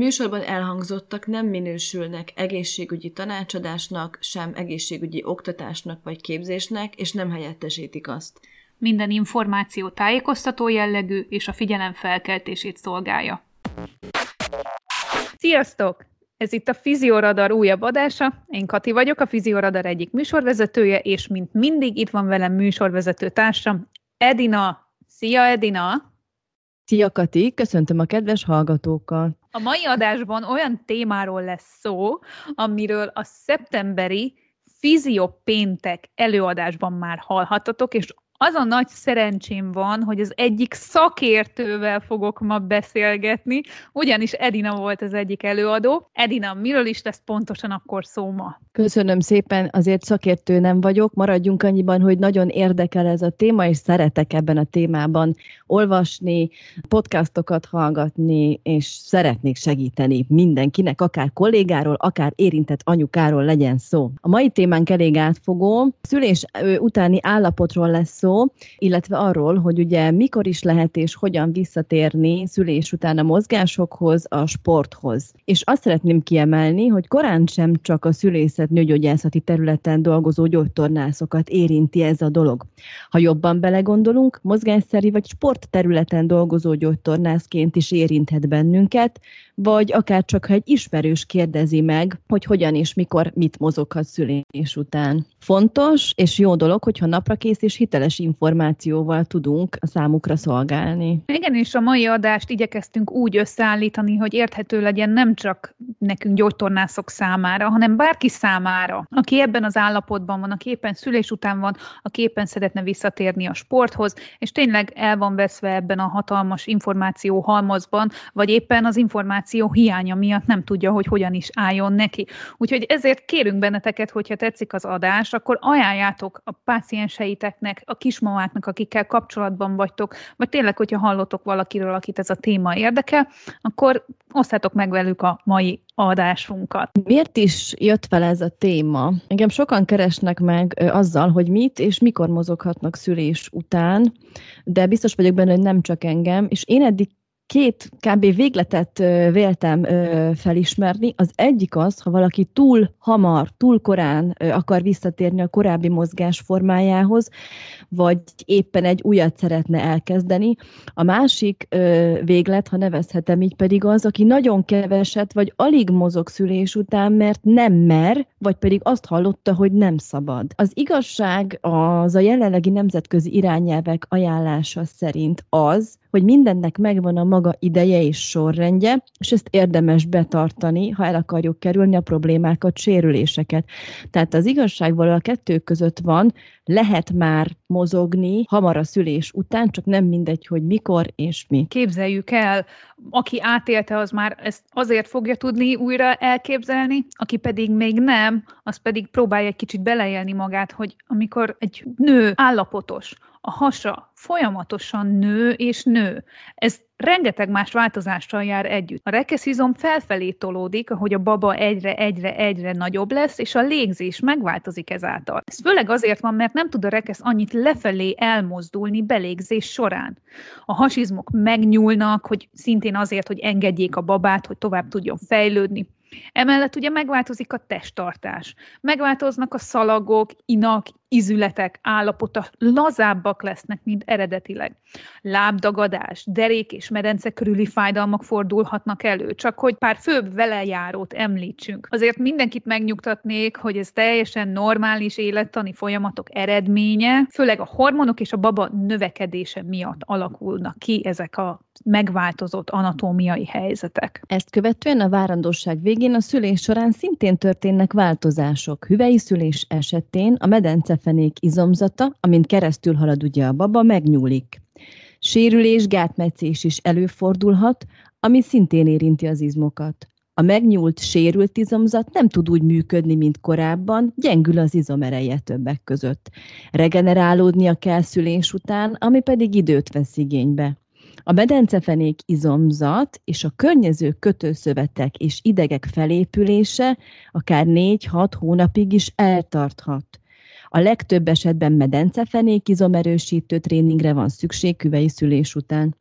Műsorban elhangzottak nem minősülnek egészségügyi tanácsadásnak, sem egészségügyi oktatásnak vagy képzésnek, és nem helyettesítik azt. Minden információ tájékoztató jellegű és a figyelem felkeltését szolgálja. Sziasztok! Ez itt a Fizioradar újabb adása. Én Kati vagyok, a Fizioradar egyik műsorvezetője, és mint mindig itt van velem műsorvezető társam, Edina. Szia, Edina! Szia Kati, köszöntöm a kedves hallgatókat! A mai adásban olyan témáról lesz szó, amiről a szeptemberi Fiziopéntek előadásban már hallhattatok, és az a nagy szerencsém van, hogy az egyik szakértővel fogok ma beszélgetni, ugyanis Edina volt az egyik előadó. Edina, miről is lesz pontosan akkor szó ma? Köszönöm szépen, azért szakértő nem vagyok, maradjunk annyiban, hogy nagyon érdekel ez a téma, és szeretek ebben a témában olvasni, podcastokat hallgatni, és szeretnék segíteni mindenkinek, akár kollégáról, akár érintett anyukáról legyen szó. A mai témánk elég átfogó, szülés utáni állapotról lesz szó, illetve arról, hogy ugye mikor is lehet és hogyan visszatérni szülés után a mozgásokhoz, a sporthoz. És azt szeretném kiemelni, hogy korán sem csak a szülészet nőgyógyászati területen dolgozó gyógytornászokat érinti ez a dolog. Ha jobban belegondolunk, mozgásszerű vagy sportterületen dolgozó gyógytornászként is érinthet bennünket, vagy akár csak ha egy ismerős kérdezi meg, hogy hogyan és mikor mit mozoghat szülés után. Fontos és jó dolog, hogyha naprakész és hiteles információval tudunk a számukra szolgálni. Igen, és a mai adást igyekeztünk úgy összeállítani, hogy érthető legyen nem csak nekünk gyógytornászok számára, hanem bárki számára, aki ebben az állapotban van, aki éppen szülés után van, aki éppen szeretne visszatérni a sporthoz, és tényleg el van veszve ebben a hatalmas információ halmazban, vagy éppen az információ hiánya miatt nem tudja, hogy hogyan is álljon neki. Úgyhogy ezért kérünk benneteket, hogyha tetszik az adás, akkor ajánljátok a pácienseiteknek, a kismamáknak, akikkel kapcsolatban vagytok, vagy tényleg, hogyha hallotok valakiről, akit ez a téma érdekel, akkor osztátok meg velük a mai adásunkat. Miért is jött fel ez a téma? Engem sokan keresnek meg azzal, hogy mit és mikor mozoghatnak szülés után, de biztos vagyok benne, hogy nem csak engem, és én eddig két kb. végletet véltem felismerni. Az egyik az, ha valaki túl hamar, túl korán akar visszatérni a korábbi mozgás formájához, vagy éppen egy újat szeretne elkezdeni. A másik véglet, ha nevezhetem így, pedig az, aki nagyon keveset, vagy alig mozog szülés után, mert nem mer, vagy pedig azt hallotta, hogy nem szabad. Az igazság az a jelenlegi nemzetközi irányelvek ajánlása szerint az, hogy mindennek megvan a maga ideje és sorrendje, és ezt érdemes betartani, ha el akarjuk kerülni a problémákat, sérüléseket. Tehát az igazság valahol a kettő között van, lehet már mozogni hamar a szülés után, csak nem mindegy, hogy mikor és mi. Képzeljük el, aki átélte, az már ezt azért fogja tudni újra elképzelni, aki pedig még nem, az pedig próbálja egy kicsit beleélni magát, hogy amikor egy nő állapotos, a hasa folyamatosan nő és nő. Ez rengeteg más változással jár együtt. A rekeszizom felfelé tolódik, ahogy a baba egyre, egyre, egyre nagyobb lesz, és a légzés megváltozik ezáltal. Ez főleg azért van, mert nem tud a rekesz annyit lefelé elmozdulni belégzés során. A hasizmok megnyúlnak, hogy szintén azért, hogy engedjék a babát, hogy tovább tudjon fejlődni. Emellett ugye megváltozik a testtartás, megváltoznak a szalagok, inak, izületek állapota, lazábbak lesznek, mint eredetileg. Lábdagadás, derék és medence körüli fájdalmak fordulhatnak elő, csak hogy pár főbb velejárót említsünk. Azért mindenkit megnyugtatnék, hogy ez teljesen normális élettani folyamatok eredménye, főleg a hormonok és a baba növekedése miatt alakulnak ki ezek a megváltozott anatómiai helyzetek. Ezt követően a várandóság végén a szülés során szintén történnek változások. Hüvei szülés esetén a medencefenék izomzata, amint keresztül halad ugye a baba, megnyúlik. Sérülés, gátmetszés is előfordulhat, ami szintén érinti az izmokat. A megnyúlt, sérült izomzat nem tud úgy működni, mint korábban, gyengül az izomereje többek között. Regenerálódnia kell szülés után, ami pedig időt vesz igénybe. A medencefenék izomzat és a környező kötőszövetek és idegek felépülése akár 4-6 hónapig is eltarthat. A legtöbb esetben medencefenék izomerősítő tréningre van szükség küvei szülés után.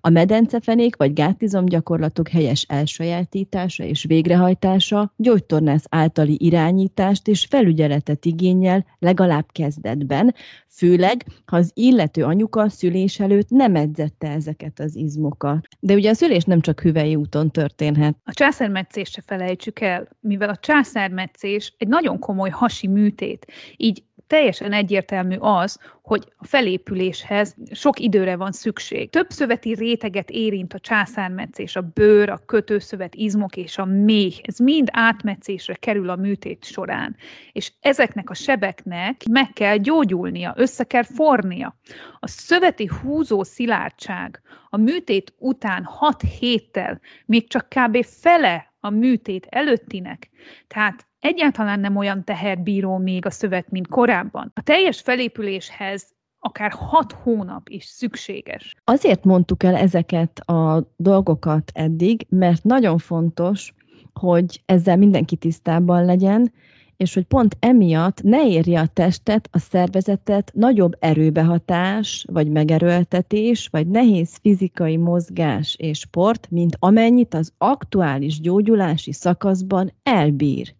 A medencefenék vagy gátizom gyakorlatok helyes elsajátítása és végrehajtása gyógytornász általi irányítást és felügyeletet igényel legalább kezdetben, főleg, ha az illető anyuka szülés előtt nem edzette ezeket az izmokat. De ugye a szülés nem csak hüvei úton történhet. A császármetszést se felejtsük el, mivel a császármetszés egy nagyon komoly hasi műtét, így teljesen egyértelmű az, hogy a felépüléshez sok időre van szükség. Több szöveti réteget érint a császármetszés, a bőr, a kötőszövet, izmok és a méh. Ez mind átmetszésre kerül a műtét során. És ezeknek a sebeknek meg kell gyógyulnia, össze kell fornia. A szöveti húzó szilárdság a műtét után 6 héttel még csak kb. fele a műtét előttinek. Tehát egyáltalán nem olyan teherbíró még a szövet, mint korábban. A teljes felépüléshez akár hat hónap is szükséges. Azért mondtuk el ezeket a dolgokat eddig, mert nagyon fontos, hogy ezzel mindenki tisztában legyen, és hogy pont emiatt ne érje a testet, a szervezetet nagyobb erőbehatás, vagy megerőltetés, vagy nehéz fizikai mozgás és sport, mint amennyit az aktuális gyógyulási szakaszban elbír.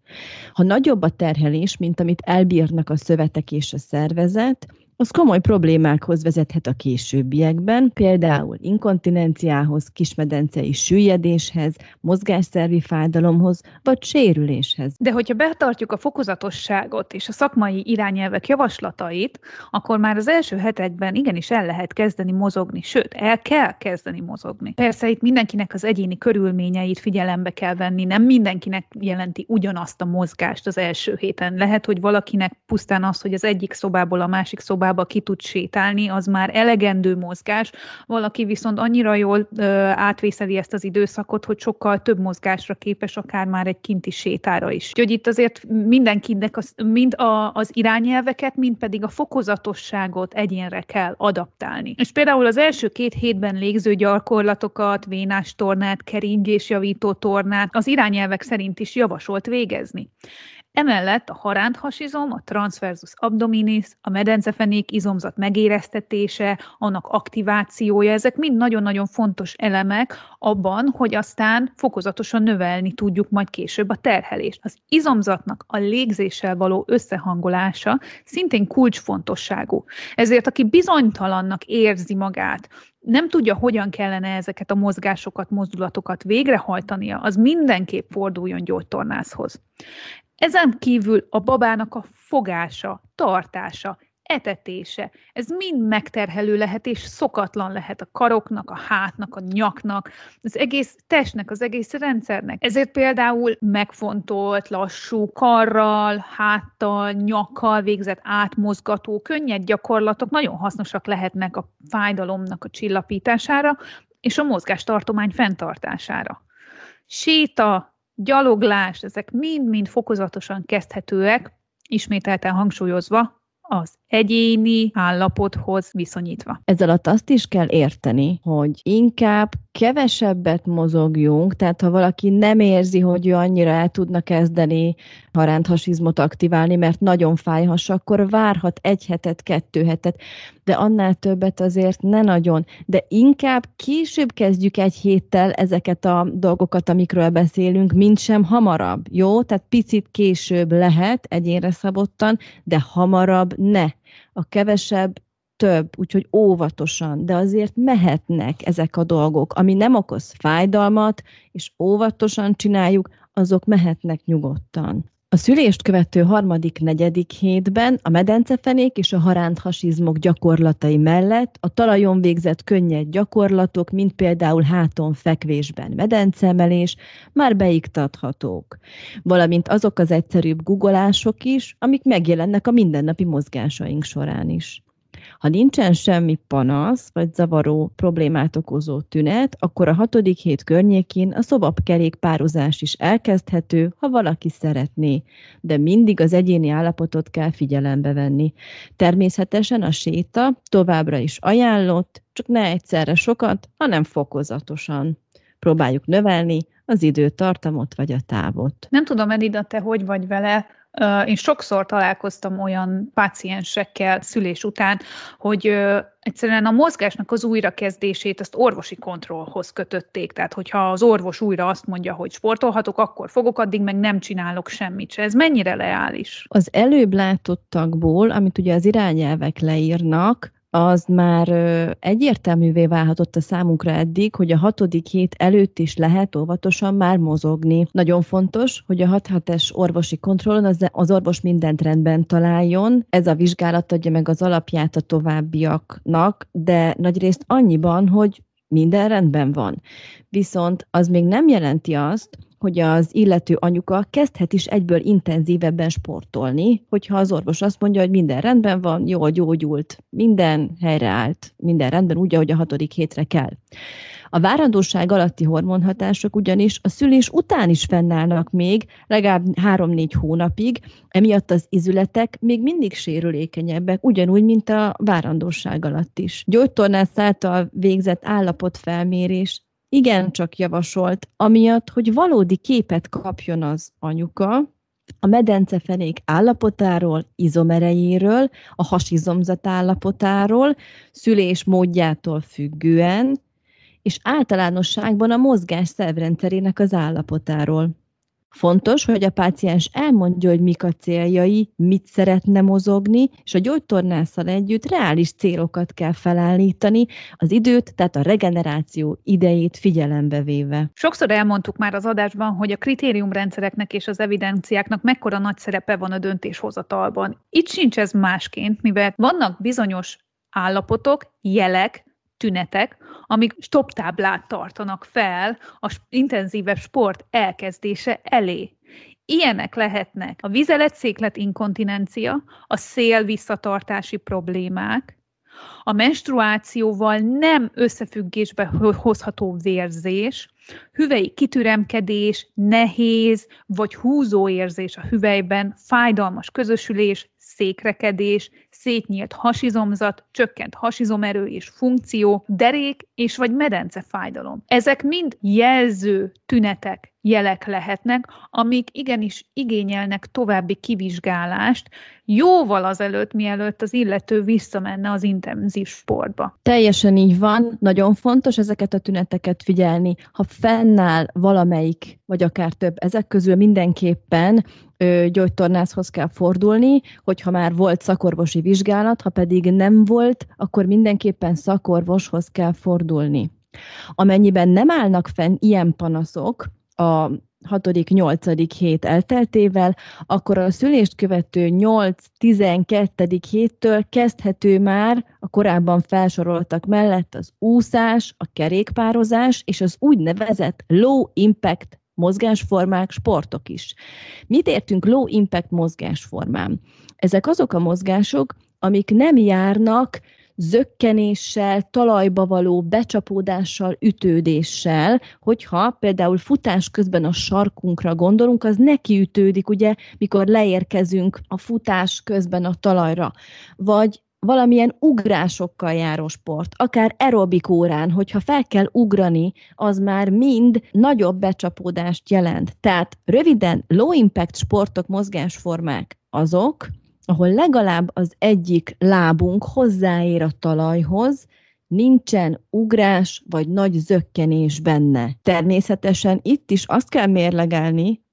Ha nagyobb a terhelés, mint amit elbírnak a szövetek és a szervezet, az komoly problémákhoz vezethet a későbbiekben, például inkontinenciához, kismedencei süllyedéshez, mozgásszervi fájdalomhoz vagy sérüléshez. De hogyha betartjuk a fokozatosságot és a szakmai irányelvek javaslatait, akkor már az első hetekben igenis el lehet kezdeni mozogni, sőt, el kell kezdeni mozogni. Persze itt mindenkinek az egyéni körülményeit figyelembe kell venni, nem mindenkinek jelenti ugyanazt a mozgást az első héten. Lehet, hogy valakinek pusztán az, hogy az egyik szobából a másik szobába szobába ki tud sétálni, az már elegendő mozgás, valaki viszont annyira jól ö, átvészeli ezt az időszakot, hogy sokkal több mozgásra képes, akár már egy kinti sétára is. Úgyhogy itt azért mindenkinek az, mind a, az irányelveket, mind pedig a fokozatosságot egyénre kell adaptálni. És például az első két hétben légző gyakorlatokat, vénás tornát, keringésjavító tornát az irányelvek szerint is javasolt végezni. Emellett a haránthasizom, a transversus abdominis, a medencefenék izomzat megéreztetése, annak aktivációja, ezek mind nagyon-nagyon fontos elemek abban, hogy aztán fokozatosan növelni tudjuk majd később a terhelést. Az izomzatnak a légzéssel való összehangolása szintén kulcsfontosságú. Ezért aki bizonytalannak érzi magát, nem tudja, hogyan kellene ezeket a mozgásokat, mozdulatokat végrehajtania, az mindenképp forduljon gyógytornászhoz. Ezen kívül a babának a fogása, tartása, etetése, ez mind megterhelő lehet, és szokatlan lehet a karoknak, a hátnak, a nyaknak, az egész testnek, az egész rendszernek. Ezért például megfontolt, lassú karral, háttal, nyakkal végzett átmozgató, könnyed gyakorlatok nagyon hasznosak lehetnek a fájdalomnak a csillapítására, és a mozgástartomány fenntartására. Séta, gyaloglás, ezek mind-mind fokozatosan kezdhetőek, ismételten hangsúlyozva, az egyéni állapothoz viszonyítva. Ez alatt azt is kell érteni, hogy inkább kevesebbet mozogjunk, tehát ha valaki nem érzi, hogy ő annyira el tudna kezdeni haránthasizmot aktiválni, mert nagyon fájhas, akkor várhat egy hetet, kettő hetet, de annál többet azért ne nagyon. De inkább később kezdjük egy héttel ezeket a dolgokat, amikről beszélünk, mint sem hamarabb. Jó? Tehát picit később lehet egyénre szabottan, de hamarabb ne. A kevesebb több, úgyhogy óvatosan, de azért mehetnek ezek a dolgok, ami nem okoz fájdalmat, és óvatosan csináljuk, azok mehetnek nyugodtan. A szülést követő harmadik, negyedik hétben a medencefenék és a haránthasizmok gyakorlatai mellett a talajon végzett könnyed gyakorlatok, mint például háton fekvésben medencemelés, már beiktathatók, valamint azok az egyszerűbb googolások is, amik megjelennek a mindennapi mozgásaink során is. Ha nincsen semmi panasz, vagy zavaró problémát okozó tünet, akkor a hatodik hét környékén a szobapkerékpározás is elkezdhető, ha valaki szeretné, de mindig az egyéni állapotot kell figyelembe venni. Természetesen a séta továbbra is ajánlott, csak ne egyszerre sokat, hanem fokozatosan. Próbáljuk növelni az időtartamot vagy a távot. Nem tudom, Edida, te hogy vagy vele, én sokszor találkoztam olyan páciensekkel szülés után, hogy egyszerűen a mozgásnak az újrakezdését azt orvosi kontrollhoz kötötték. Tehát, hogyha az orvos újra azt mondja, hogy sportolhatok, akkor fogok, addig meg nem csinálok semmit se. Ez mennyire leális? Az előbb látottakból, amit ugye az irányelvek leírnak, az már egyértelművé válhatott a számunkra eddig, hogy a hatodik hét előtt is lehet óvatosan már mozogni. Nagyon fontos, hogy a 6 es orvosi kontrollon az, az orvos mindent rendben találjon. Ez a vizsgálat adja meg az alapját a továbbiaknak, de nagyrészt annyiban, hogy minden rendben van. Viszont az még nem jelenti azt, hogy az illető anyuka kezdhet is egyből intenzívebben sportolni, hogyha az orvos azt mondja, hogy minden rendben van, jól gyógyult, minden helyreállt, minden rendben úgy, ahogy a hatodik hétre kell. A várandóság alatti hormonhatások ugyanis a szülés után is fennállnak még legalább 3-4 hónapig, emiatt az izületek még mindig sérülékenyebbek, ugyanúgy, mint a várandóság alatt is. Gyógytornász által végzett állapotfelmérés igen csak javasolt, amiatt, hogy valódi képet kapjon az anyuka, a medencefenék állapotáról, izomerejéről, a hasizomzat állapotáról, szülés módjától függően, és általánosságban a mozgás szervrendszerének az állapotáról. Fontos, hogy a páciens elmondja, hogy mik a céljai, mit szeretne mozogni, és a gyógytornásszal együtt reális célokat kell felállítani, az időt, tehát a regeneráció idejét figyelembe véve. Sokszor elmondtuk már az adásban, hogy a kritériumrendszereknek és az evidenciáknak mekkora nagy szerepe van a döntéshozatalban. Itt sincs ez másként, mivel vannak bizonyos állapotok, jelek, tünetek, amik stoptáblát tartanak fel a intenzívebb sport elkezdése elé. Ilyenek lehetnek a vizelet-széklet inkontinencia, a szél visszatartási problémák, a menstruációval nem összefüggésbe hozható vérzés, hüvei kitüremkedés, nehéz vagy húzó érzés a hüvelyben, fájdalmas közösülés, székrekedés, szétnyílt hasizomzat, csökkent hasizomerő és funkció, derék és vagy medence fájdalom. Ezek mind jelző tünetek, jelek lehetnek, amik igenis igényelnek további kivizsgálást, jóval azelőtt, mielőtt az illető visszamenne az intenzív sportba. Teljesen így van, nagyon fontos ezeket a tüneteket figyelni. Ha fennáll valamelyik, vagy akár több ezek közül mindenképpen gyógytornászhoz kell fordulni, hogyha már volt szakorvosi vizsgálat, ha pedig nem volt, akkor mindenképpen szakorvoshoz kell fordulni. Amennyiben nem állnak fenn ilyen panaszok, a hatodik, nyolcadik hét elteltével, akkor a szülést követő 8-12. héttől kezdhető már a korábban felsoroltak mellett az úszás, a kerékpározás és az úgynevezett low impact mozgásformák, sportok is. Mit értünk low impact mozgásformán? Ezek azok a mozgások, amik nem járnak zökkenéssel, talajba való becsapódással, ütődéssel, hogyha például futás közben a sarkunkra gondolunk, az neki ütődik, ugye, mikor leérkezünk a futás közben a talajra. Vagy valamilyen ugrásokkal járó sport, akár aerobik órán, hogyha fel kell ugrani, az már mind nagyobb becsapódást jelent. Tehát röviden low impact sportok, mozgásformák azok, ahol legalább az egyik lábunk hozzáér a talajhoz, nincsen ugrás vagy nagy zökkenés benne. Természetesen itt is azt kell mérlegelni,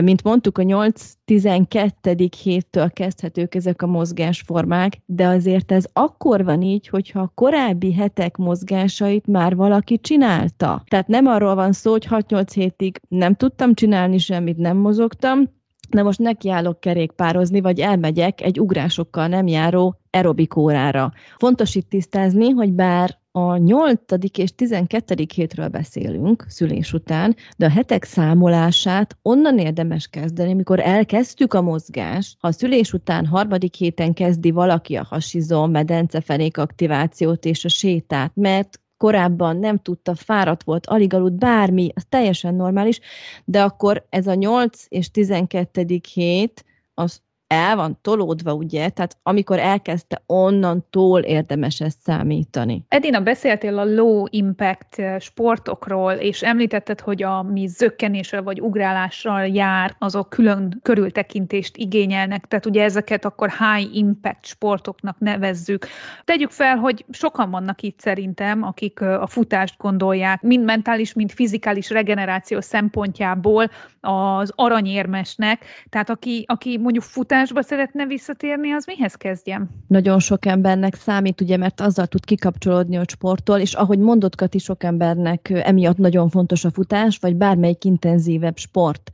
mint mondtuk, a 8-12. héttől kezdhetők ezek a mozgásformák, de azért ez akkor van így, hogyha a korábbi hetek mozgásait már valaki csinálta. Tehát nem arról van szó, hogy 6-8 hétig nem tudtam csinálni semmit, nem mozogtam, de most nekiállok kerékpározni, vagy elmegyek egy ugrásokkal nem járó aerobik órára. Fontos itt tisztázni, hogy bár a 8. és 12. hétről beszélünk szülés után, de a hetek számolását onnan érdemes kezdeni, amikor elkezdtük a mozgást. Ha a szülés után harmadik héten kezdi valaki a hasizom, medencefenék aktivációt és a sétát, mert korábban nem tudta, fáradt volt, alig aludt, bármi, az teljesen normális, de akkor ez a 8 és 12. hét, az el van tolódva, ugye? Tehát amikor elkezdte, onnantól érdemes ezt számítani. Edina, beszéltél a low impact eh, sportokról, és említetted, hogy ami zökkenéssel vagy ugrálással jár, azok külön körültekintést igényelnek, tehát ugye ezeket akkor high impact sportoknak nevezzük. Tegyük fel, hogy sokan vannak itt szerintem, akik eh, a futást gondolják, mind mentális, mind fizikális regeneráció szempontjából az aranyérmesnek, tehát aki, aki mondjuk futás futásba szeretne visszatérni, az mihez kezdjem? Nagyon sok embernek számít, ugye, mert azzal tud kikapcsolódni, hogy sportol, és ahogy mondott Kati, sok embernek emiatt nagyon fontos a futás, vagy bármelyik intenzívebb sport.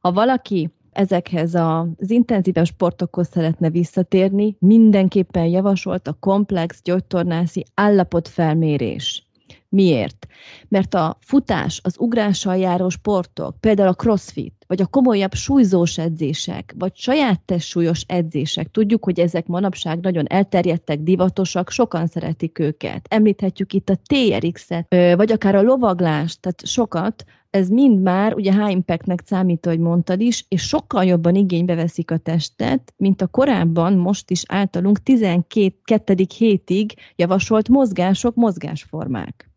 Ha valaki ezekhez az intenzívebb sportokhoz szeretne visszatérni, mindenképpen javasolt a komplex gyógytornászi állapotfelmérés. Miért? Mert a futás, az ugrással járó sportok, például a crossfit, vagy a komolyabb súlyzós edzések, vagy saját testsúlyos edzések, tudjuk, hogy ezek manapság nagyon elterjedtek, divatosak, sokan szeretik őket. Említhetjük itt a TRX-et, vagy akár a lovaglást, tehát sokat, ez mind már ugye high impactnek számít, ahogy mondtad is, és sokkal jobban igénybe veszik a testet, mint a korábban, most is általunk 12. hétig javasolt mozgások, mozgásformák.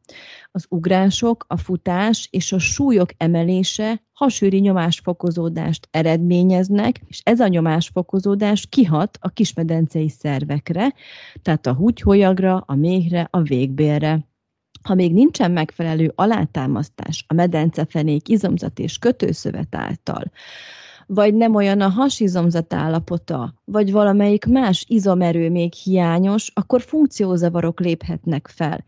Az ugrások, a futás és a súlyok emelése hasűri nyomásfokozódást eredményeznek, és ez a nyomásfokozódás kihat a kismedencei szervekre, tehát a húgyholyagra, a méhre, a végbélre. Ha még nincsen megfelelő alátámasztás a medencefenék izomzat és kötőszövet által, vagy nem olyan a hasizomzat állapota, vagy valamelyik más izomerő még hiányos, akkor funkciózavarok léphetnek fel.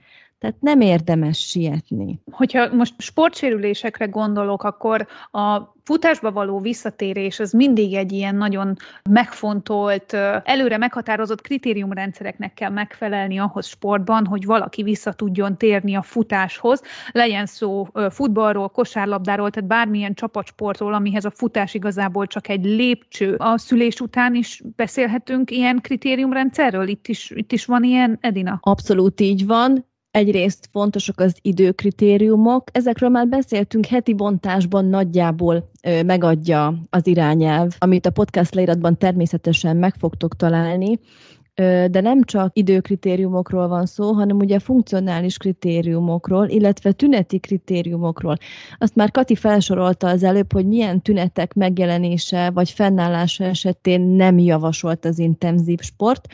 Tehát nem érdemes sietni. Hogyha most sportsérülésekre gondolok, akkor a futásba való visszatérés az mindig egy ilyen nagyon megfontolt, előre meghatározott kritériumrendszereknek kell megfelelni ahhoz sportban, hogy valaki vissza tudjon térni a futáshoz. Legyen szó futballról, kosárlabdáról, tehát bármilyen csapatsportról, amihez a futás igazából csak egy lépcső. A szülés után is beszélhetünk ilyen kritériumrendszerről? Itt is, itt is van ilyen, Edina? Abszolút így van Egyrészt fontosak az időkritériumok, ezekről már beszéltünk heti bontásban nagyjából ö, megadja az irányelv, amit a podcast leíratban természetesen meg fogtok találni, de nem csak időkritériumokról van szó, hanem ugye funkcionális kritériumokról, illetve tüneti kritériumokról. Azt már Kati felsorolta az előbb, hogy milyen tünetek megjelenése vagy fennállása esetén nem javasolt az intenzív sport.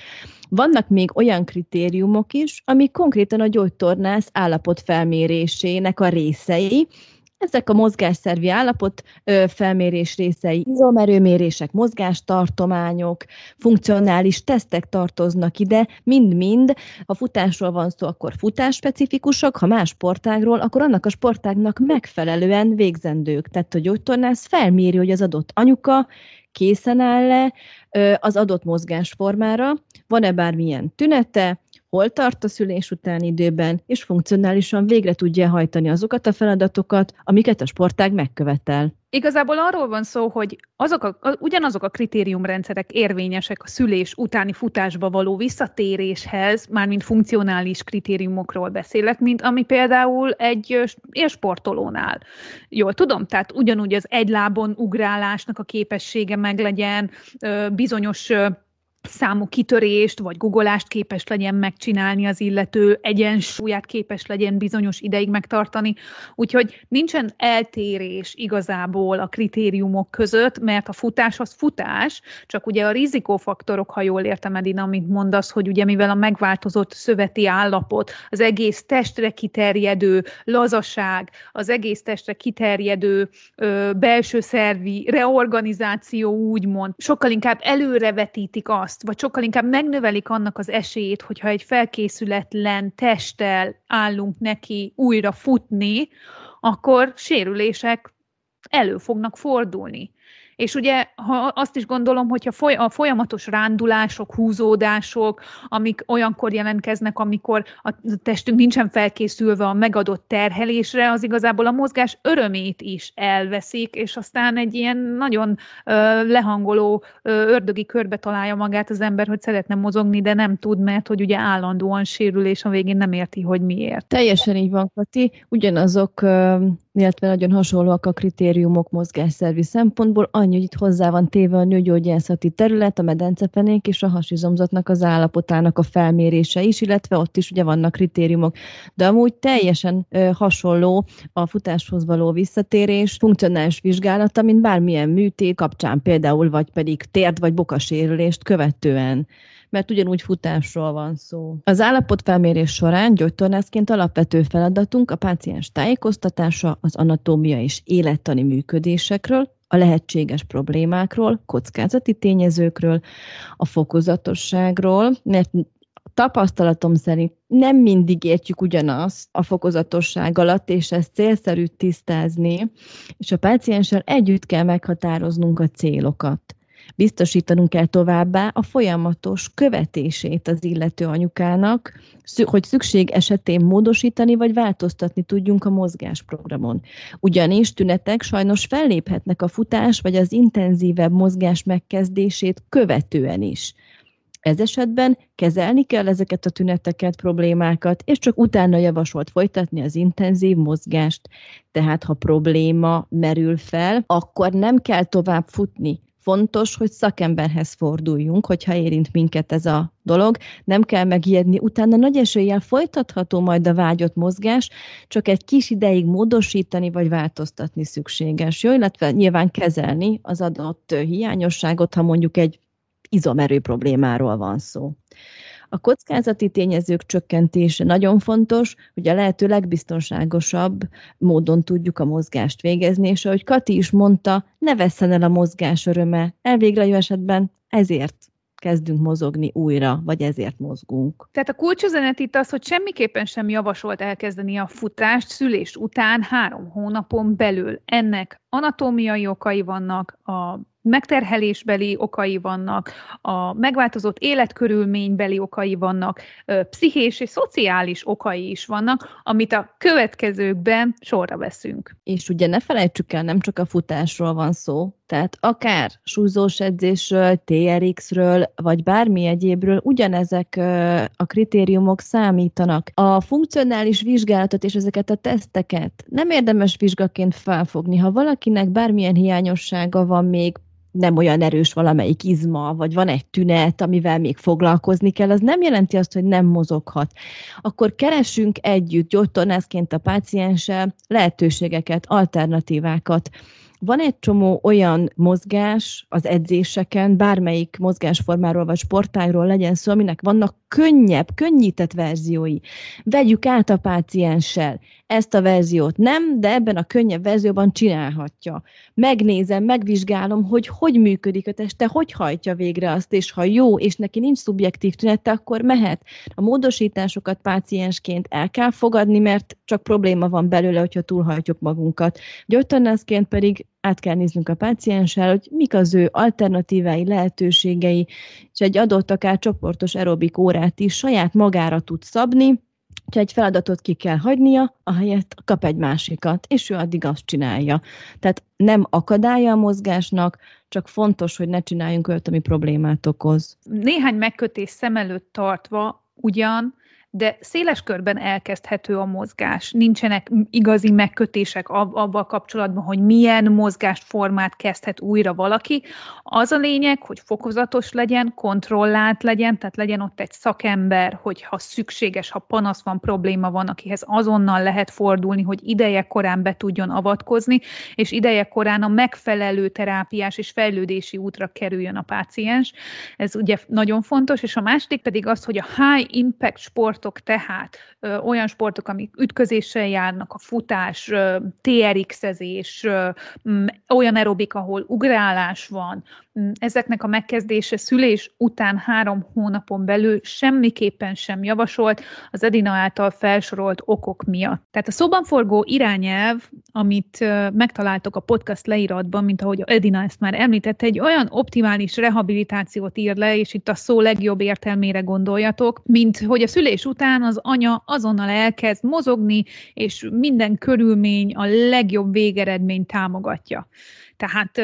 Vannak még olyan kritériumok is, amik konkrétan a gyógytornász állapot felmérésének a részei, ezek a mozgásszervi állapot felmérés részei, izomerőmérések, mozgástartományok, funkcionális tesztek tartoznak ide, mind-mind. Ha futásról van szó, akkor futásspecifikusak, ha más sportágról, akkor annak a sportágnak megfelelően végzendők. Tehát a gyógytornász felméri, hogy az adott anyuka készen áll-e az adott mozgásformára, van-e bármilyen tünete, hol tart a szülés utáni időben, és funkcionálisan végre tudja hajtani azokat a feladatokat, amiket a sportág megkövetel. Igazából arról van szó, hogy azok a, ugyanazok a kritériumrendszerek érvényesek a szülés utáni futásba való visszatéréshez, mármint funkcionális kritériumokról beszélek, mint ami például egy élsportolónál. Jól tudom? Tehát ugyanúgy az egy lábon ugrálásnak a képessége meglegyen, bizonyos számú kitörést vagy guggolást képes legyen megcsinálni az illető, egyensúlyát képes legyen bizonyos ideig megtartani. Úgyhogy nincsen eltérés igazából a kritériumok között, mert a futás az futás, csak ugye a rizikófaktorok, ha jól értem Edina, amit mondasz, hogy ugye mivel a megváltozott szöveti állapot, az egész testre kiterjedő lazaság, az egész testre kiterjedő ö, belső szervi reorganizáció úgymond, sokkal inkább előrevetítik azt, azt, vagy sokkal inkább megnövelik annak az esélyét, hogyha egy felkészületlen testtel állunk neki újra futni, akkor sérülések elő fognak fordulni. És ugye ha azt is gondolom, hogy a folyamatos rándulások, húzódások, amik olyankor jelentkeznek, amikor a testünk nincsen felkészülve a megadott terhelésre, az igazából a mozgás örömét is elveszik, és aztán egy ilyen nagyon ö, lehangoló ö, ördögi körbe találja magát az ember, hogy szeretne mozogni, de nem tud, mert hogy ugye állandóan sérül, és a végén nem érti, hogy miért. Teljesen így van, Kati. Ugyanazok illetve nagyon hasonlóak a kritériumok mozgásszervi szempontból, annyi, hogy itt hozzá van téve a nőgyógyászati terület, a medencepenék és a hasizomzatnak az állapotának a felmérése is, illetve ott is ugye vannak kritériumok. De amúgy teljesen ö, hasonló a futáshoz való visszatérés, funkcionális vizsgálata, mint bármilyen műtét kapcsán például, vagy pedig térd vagy bokasérülést követően mert ugyanúgy futásról van szó. Az állapotfelmérés során gyógytornászként alapvető feladatunk a páciens tájékoztatása az anatómia és élettani működésekről, a lehetséges problémákról, kockázati tényezőkről, a fokozatosságról, mert tapasztalatom szerint nem mindig értjük ugyanazt a fokozatosság alatt, és ezt célszerű tisztázni, és a pácienssel együtt kell meghatároznunk a célokat. Biztosítanunk kell továbbá a folyamatos követését az illető anyukának, hogy szükség esetén módosítani vagy változtatni tudjunk a mozgásprogramon. Ugyanis tünetek sajnos felléphetnek a futás vagy az intenzívebb mozgás megkezdését követően is. Ez esetben kezelni kell ezeket a tüneteket, problémákat, és csak utána javasolt folytatni az intenzív mozgást. Tehát, ha probléma merül fel, akkor nem kell tovább futni, fontos, hogy szakemberhez forduljunk, hogyha érint minket ez a dolog. Nem kell megijedni, utána nagy eséllyel folytatható majd a vágyott mozgás, csak egy kis ideig módosítani vagy változtatni szükséges. Jó, illetve nyilván kezelni az adott hiányosságot, ha mondjuk egy izomerő problémáról van szó. A kockázati tényezők csökkentése nagyon fontos, hogy a lehető legbiztonságosabb módon tudjuk a mozgást végezni, és ahogy Kati is mondta, ne vesszen el a mozgás öröme. Elvégre esetben ezért kezdünk mozogni újra, vagy ezért mozgunk. Tehát a kulcsüzenet itt az, hogy semmiképpen sem javasolt elkezdeni a futást szülés után három hónapon belül. Ennek anatómiai okai vannak, a megterhelésbeli okai vannak, a megváltozott életkörülménybeli okai vannak, pszichés és szociális okai is vannak, amit a következőkben sorra veszünk. És ugye ne felejtsük el, nem csak a futásról van szó, tehát akár súlyzós edzésről, TRX-ről, vagy bármi egyébről ugyanezek a kritériumok számítanak. A funkcionális vizsgálatot és ezeket a teszteket nem érdemes vizsgaként felfogni. Ha valakinek bármilyen hiányossága van még, nem olyan erős valamelyik izma, vagy van egy tünet, amivel még foglalkozni kell, az nem jelenti azt, hogy nem mozoghat. Akkor keresünk együtt gyógytornászként a pácienssel lehetőségeket, alternatívákat, van egy csomó olyan mozgás az edzéseken, bármelyik mozgásformáról vagy sportágról legyen szó, aminek vannak könnyebb, könnyített verziói. Vegyük át a pácienssel. Ezt a verziót nem, de ebben a könnyebb verzióban csinálhatja. Megnézem, megvizsgálom, hogy hogy működik a teste, hogy hajtja végre azt, és ha jó, és neki nincs szubjektív tünete, akkor mehet. A módosításokat páciensként el kell fogadni, mert csak probléma van belőle, hogyha túlhajtjuk magunkat. Gyógytornászként pedig át kell néznünk a pácienssel, hogy mik az ő alternatívái, lehetőségei, és egy adott akár csoportos aerobik órát is saját magára tud szabni, ha egy feladatot ki kell hagynia, ahelyett kap egy másikat, és ő addig azt csinálja. Tehát nem akadálya a mozgásnak, csak fontos, hogy ne csináljunk olyat, ami problémát okoz. Néhány megkötés szem előtt tartva ugyan de széles körben elkezdhető a mozgás. Nincsenek igazi megkötések ab, abban kapcsolatban, hogy milyen mozgásformát kezdhet újra valaki. Az a lényeg, hogy fokozatos legyen, kontrollált legyen, tehát legyen ott egy szakember, hogyha szükséges, ha panasz van, probléma van, akihez azonnal lehet fordulni, hogy ideje korán be tudjon avatkozni, és ideje korán a megfelelő terápiás és fejlődési útra kerüljön a páciens. Ez ugye nagyon fontos, és a másik pedig az, hogy a high impact sport sportok tehát, olyan sportok, amik ütközéssel járnak, a futás, TRX-ezés, olyan aerobik, ahol ugrálás van, ezeknek a megkezdése szülés után három hónapon belül semmiképpen sem javasolt az Edina által felsorolt okok miatt. Tehát a szóban forgó irányelv, amit megtaláltok a podcast leíratban, mint ahogy Edina ezt már említette, egy olyan optimális rehabilitációt ír le, és itt a szó legjobb értelmére gondoljatok, mint hogy a szülés után az anya azonnal elkezd mozogni, és minden körülmény a legjobb végeredményt támogatja. Tehát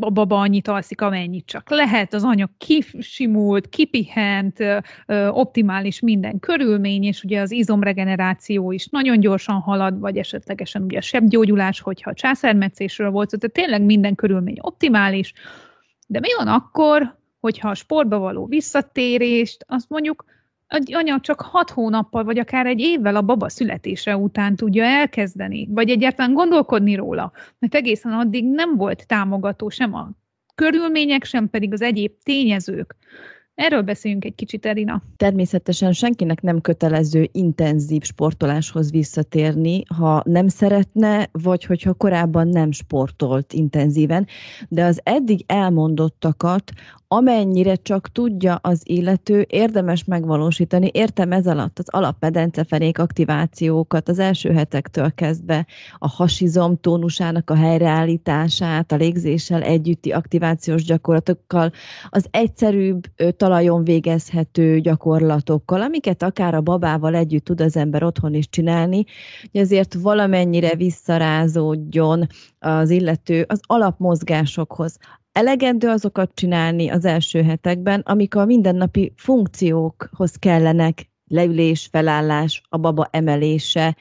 a baba annyit alszik, amennyit csak lehet, az anya kisimult, kipihent, optimális minden körülmény, és ugye az izomregeneráció is nagyon gyorsan halad, vagy esetlegesen ugye a sebgyógyulás, hogyha a császármetszésről volt, tehát tényleg minden körülmény optimális, de mi van akkor, hogyha a sportba való visszatérést, azt mondjuk anya csak hat hónappal, vagy akár egy évvel a baba születése után tudja elkezdeni, vagy egyáltalán gondolkodni róla, mert egészen addig nem volt támogató sem a körülmények, sem pedig az egyéb tényezők. Erről beszéljünk egy kicsit, Erina. Természetesen senkinek nem kötelező intenzív sportoláshoz visszatérni, ha nem szeretne, vagy hogyha korábban nem sportolt intenzíven, de az eddig elmondottakat amennyire csak tudja az illető, érdemes megvalósítani. Értem ez alatt az alapmedenceferék aktivációkat az első hetektől kezdve, a hasizom tónusának a helyreállítását, a légzéssel együtti aktivációs gyakorlatokkal, az egyszerűbb talajon végezhető gyakorlatokkal, amiket akár a babával együtt tud az ember otthon is csinálni, hogy azért valamennyire visszarázódjon az illető az alapmozgásokhoz. Elegendő azokat csinálni az első hetekben, amik a mindennapi funkciókhoz kellenek, leülés, felállás, a baba emelése,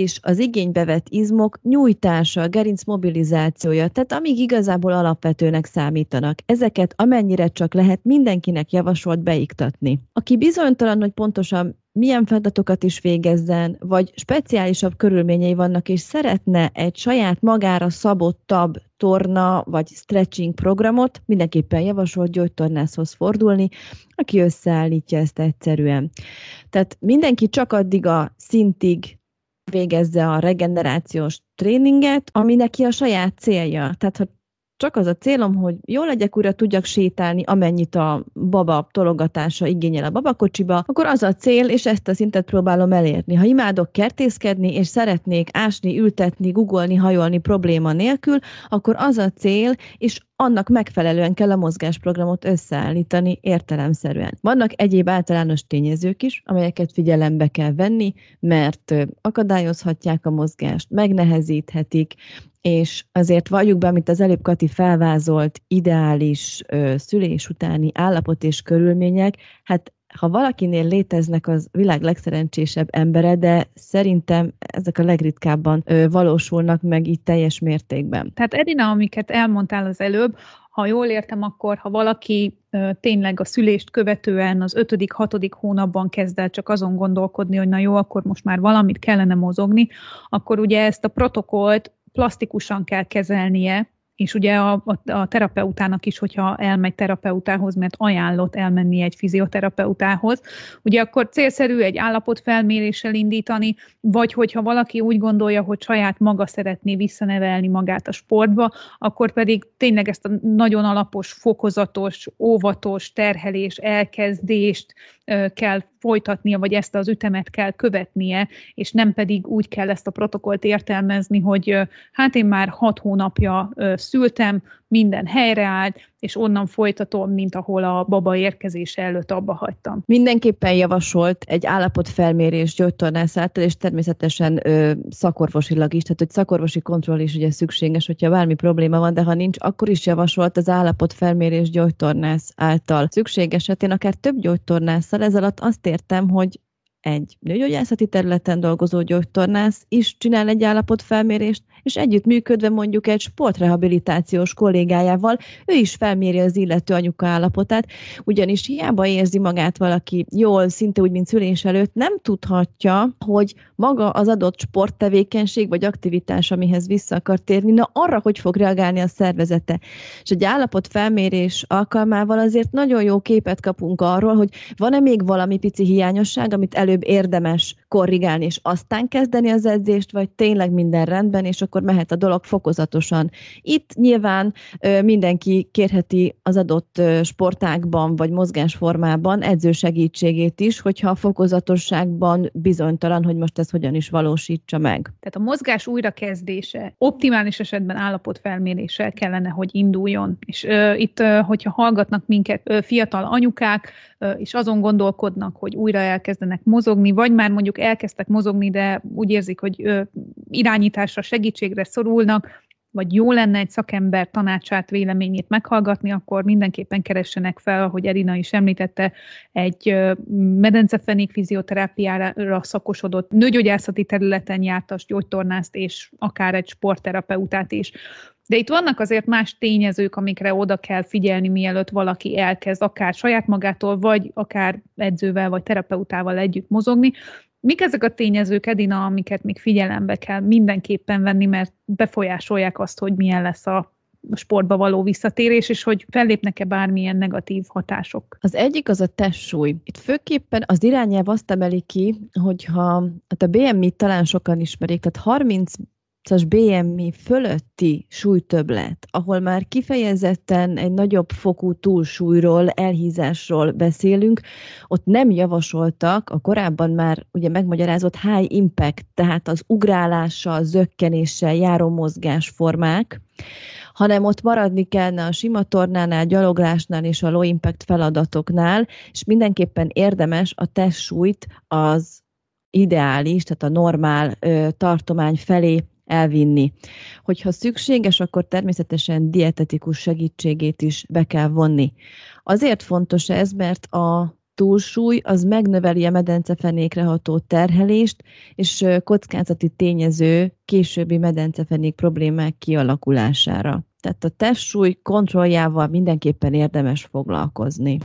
és az igénybe vett izmok nyújtása, a gerinc mobilizációja, tehát amíg igazából alapvetőnek számítanak. Ezeket amennyire csak lehet mindenkinek javasolt beiktatni. Aki bizonytalan, hogy pontosan milyen feladatokat is végezzen, vagy speciálisabb körülményei vannak, és szeretne egy saját magára szabottabb torna vagy stretching programot, mindenképpen javasolt gyógytornászhoz fordulni, aki összeállítja ezt egyszerűen. Tehát mindenki csak addig a szintig végezze a regenerációs tréninget, ami neki a saját célja. Tehát, ha csak az a célom, hogy jól legyek, újra tudjak sétálni, amennyit a baba tologatása igényel a babakocsiba, akkor az a cél, és ezt a szintet próbálom elérni. Ha imádok kertészkedni, és szeretnék ásni, ültetni, googolni, hajolni probléma nélkül, akkor az a cél, és annak megfelelően kell a mozgásprogramot összeállítani értelemszerűen. Vannak egyéb általános tényezők is, amelyeket figyelembe kell venni, mert akadályozhatják a mozgást, megnehezíthetik, és azért valljuk be, amit az előbb Kati felvázolt ideális ö, szülés utáni állapot és körülmények, hát ha valakinél léteznek az világ legszerencsésebb embere, de szerintem ezek a legritkábban ö, valósulnak meg így teljes mértékben. Tehát Edina, amiket elmondtál az előbb, ha jól értem, akkor ha valaki ö, tényleg a szülést követően az ötödik, hatodik hónapban kezd el csak azon gondolkodni, hogy na jó, akkor most már valamit kellene mozogni, akkor ugye ezt a protokollt plastikusan kell kezelnie, és ugye a, a, a terapeutának is, hogyha elmegy terapeutához, mert ajánlott elmenni egy fizioterapeutához, ugye akkor célszerű egy állapotfelméréssel indítani, vagy hogyha valaki úgy gondolja, hogy saját maga szeretné visszanevelni magát a sportba, akkor pedig tényleg ezt a nagyon alapos, fokozatos, óvatos terhelés, elkezdést kell folytatnia, vagy ezt az ütemet kell követnie, és nem pedig úgy kell ezt a protokollt értelmezni, hogy hát én már hat hónapja szültem, minden helyreállt, és onnan folytatom, mint ahol a baba érkezése előtt abba hagytam. Mindenképpen javasolt egy állapotfelmérés gyógytornász által, és természetesen ö, szakorvosilag is, tehát hogy szakorvosi kontroll is ugye szükséges, hogyha bármi probléma van, de ha nincs, akkor is javasolt az állapotfelmérés gyógytornász által. Szükséges esetén akár több gyógytornásszal, ez alatt azt értem, hogy egy nőgyógyászati területen dolgozó gyógytornász is csinál egy állapotfelmérést, és együtt működve mondjuk egy sportrehabilitációs kollégájával, ő is felméri az illető anyuka állapotát, ugyanis hiába érzi magát valaki jól, szinte úgy, mint szülés előtt, nem tudhatja, hogy maga az adott sporttevékenység vagy aktivitás, amihez vissza akar térni, na arra, hogy fog reagálni a szervezete. És egy állapotfelmérés alkalmával azért nagyon jó képet kapunk arról, hogy van-e még valami pici hiányosság, amit előbb érdemes korrigálni, és aztán kezdeni az edzést, vagy tényleg minden rendben, és akkor mehet a dolog fokozatosan. Itt nyilván mindenki kérheti az adott sportákban, vagy mozgásformában edző segítségét is, hogyha a fokozatosságban bizonytalan, hogy most ez hogyan is valósítsa meg. Tehát a mozgás újrakezdése optimális esetben állapotfelméréssel kellene, hogy induljon. És ö, itt, ö, hogyha hallgatnak minket ö, fiatal anyukák, ö, és azon gondolkodnak, hogy újra elkezdenek mozogni, vagy már mondjuk elkezdtek mozogni, de úgy érzik, hogy irányításra, segítségre szorulnak, vagy jó lenne egy szakember tanácsát, véleményét meghallgatni, akkor mindenképpen keressenek fel, ahogy Erina is említette, egy medencefenék fizioterápiára szakosodott nőgyógyászati területen jártas gyógytornászt, és akár egy sportterapeutát is. De itt vannak azért más tényezők, amikre oda kell figyelni, mielőtt valaki elkezd akár saját magától, vagy akár edzővel, vagy terapeutával együtt mozogni, Mik ezek a tényezők, Edina, amiket még figyelembe kell mindenképpen venni, mert befolyásolják azt, hogy milyen lesz a sportba való visszatérés, és hogy fellépnek-e bármilyen negatív hatások? Az egyik az a testsúly. Itt főképpen az irányelv azt emeli ki, hogyha hát a BMI talán sokan ismerik, tehát 30 as BMI fölötti súlytöblet, ahol már kifejezetten egy nagyobb fokú túlsúlyról, elhízásról beszélünk, ott nem javasoltak a korábban már ugye megmagyarázott high impact, tehát az ugrálással, zökkenéssel járó mozgásformák, hanem ott maradni kellene a sima tornánál, gyaloglásnál és a low impact feladatoknál, és mindenképpen érdemes a testsúlyt az ideális, tehát a normál ö, tartomány felé elvinni. Hogyha szükséges, akkor természetesen dietetikus segítségét is be kell vonni. Azért fontos ez, mert a túlsúly az megnöveli a medencefenékre ható terhelést, és kockázati tényező későbbi medencefenék problémák kialakulására. Tehát a testsúly kontrolljával mindenképpen érdemes foglalkozni.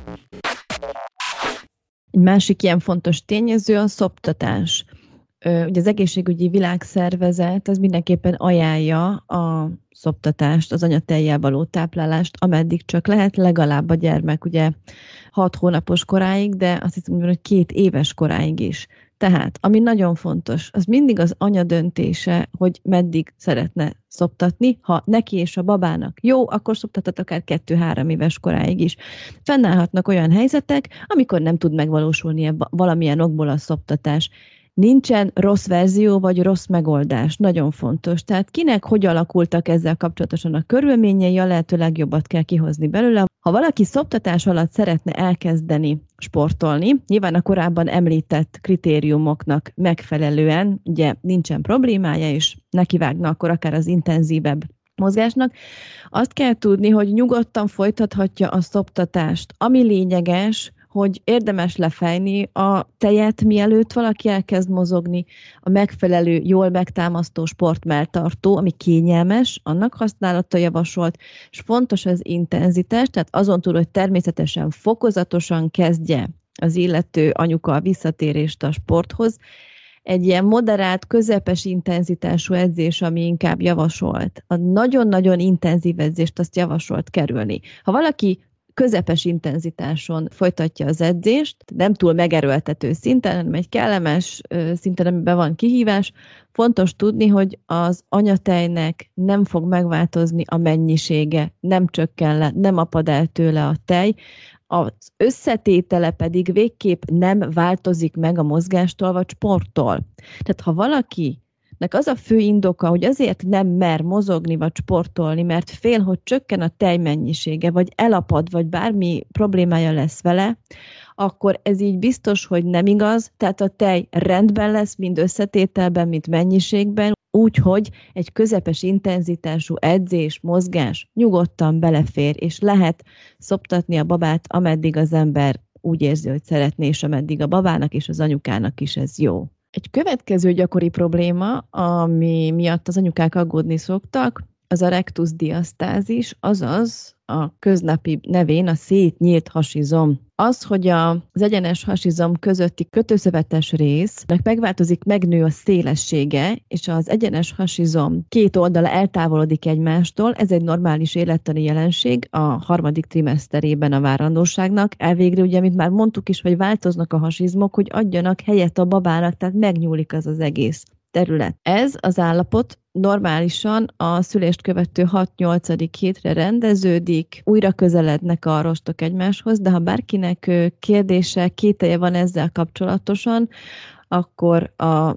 Egy másik ilyen fontos tényező a szoptatás ugye az egészségügyi világszervezet az mindenképpen ajánlja a szoptatást, az anyatejjel való táplálást, ameddig csak lehet, legalább a gyermek ugye hat hónapos koráig, de azt hiszem, hogy két éves koráig is. Tehát, ami nagyon fontos, az mindig az anya döntése, hogy meddig szeretne szoptatni. Ha neki és a babának jó, akkor szoptathat akár kettő-három éves koráig is. Fennállhatnak olyan helyzetek, amikor nem tud megvalósulni valamilyen okból a szoptatás nincsen rossz verzió vagy rossz megoldás. Nagyon fontos. Tehát kinek hogy alakultak ezzel kapcsolatosan a körülményei, a lehető legjobbat kell kihozni belőle. Ha valaki szoptatás alatt szeretne elkezdeni sportolni, nyilván a korábban említett kritériumoknak megfelelően, ugye nincsen problémája, és nekivágna akkor akár az intenzívebb mozgásnak. Azt kell tudni, hogy nyugodtan folytathatja a szoptatást. Ami lényeges, hogy érdemes lefejni a tejet, mielőtt valaki elkezd mozogni, a megfelelő, jól megtámasztó sportmeltartó, ami kényelmes, annak használata javasolt, és fontos az intenzitás, tehát azon túl, hogy természetesen fokozatosan kezdje az illető anyuka a visszatérést a sporthoz, egy ilyen moderált, közepes intenzitású edzés, ami inkább javasolt. A nagyon-nagyon intenzív edzést azt javasolt kerülni. Ha valaki közepes intenzitáson folytatja az edzést, nem túl megerőltető szinten, hanem egy kellemes szinten, amiben van kihívás. Fontos tudni, hogy az anyatejnek nem fog megváltozni a mennyisége, nem csökken le, nem apad el tőle a tej, az összetétele pedig végképp nem változik meg a mozgástól vagy sporttól. Tehát ha valaki nek az a fő indoka, hogy azért nem mer mozogni vagy sportolni, mert fél, hogy csökken a tejmennyisége, vagy elapad, vagy bármi problémája lesz vele, akkor ez így biztos, hogy nem igaz, tehát a tej rendben lesz, mind összetételben, mind mennyiségben, úgyhogy egy közepes intenzitású edzés, mozgás nyugodtan belefér, és lehet szoptatni a babát, ameddig az ember úgy érzi, hogy szeretné, és ameddig a babának és az anyukának is ez jó. Egy következő gyakori probléma, ami miatt az anyukák aggódni szoktak, az a rectus diasztázis, azaz a köznapi nevén a szétnyílt hasizom. Az, hogy a, az egyenes hasizom közötti kötőszövetes résznek megváltozik, megnő a szélessége, és az egyenes hasizom két oldala eltávolodik egymástól, ez egy normális élettani jelenség a harmadik trimeszterében a várandóságnak. Elvégre ugye, mint már mondtuk is, hogy változnak a hasizmok, hogy adjanak helyet a babának, tehát megnyúlik az az egész terület. Ez az állapot normálisan a szülést követő 6-8. hétre rendeződik, újra közelednek a rostok egymáshoz, de ha bárkinek kérdése, kételje van ezzel kapcsolatosan, akkor a